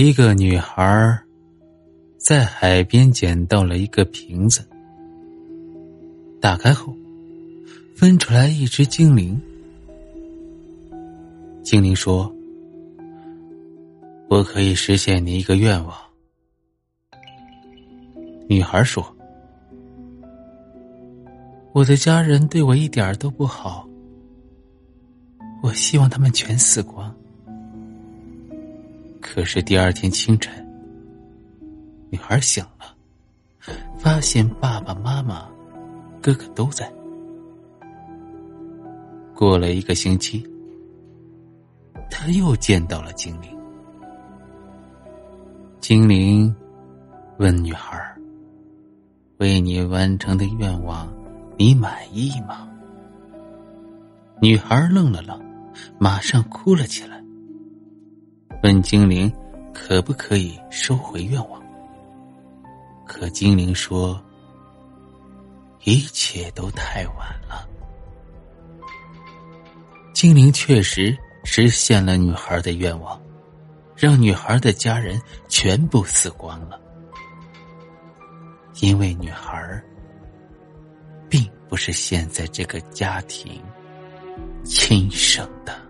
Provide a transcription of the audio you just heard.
一个女孩在海边捡到了一个瓶子，打开后分出来一只精灵。精灵说：“我可以实现你一个愿望。”女孩说：“我的家人对我一点都不好，我希望他们全死光。”可是第二天清晨，女孩醒了，发现爸爸妈妈、哥哥都在。过了一个星期，他又见到了精灵。精灵问女孩：“为你完成的愿望，你满意吗？”女孩愣了愣，马上哭了起来。问精灵可不可以收回愿望？可精灵说：“一切都太晚了。”精灵确实实现了女孩的愿望，让女孩的家人全部死光了，因为女孩并不是现在这个家庭亲生的。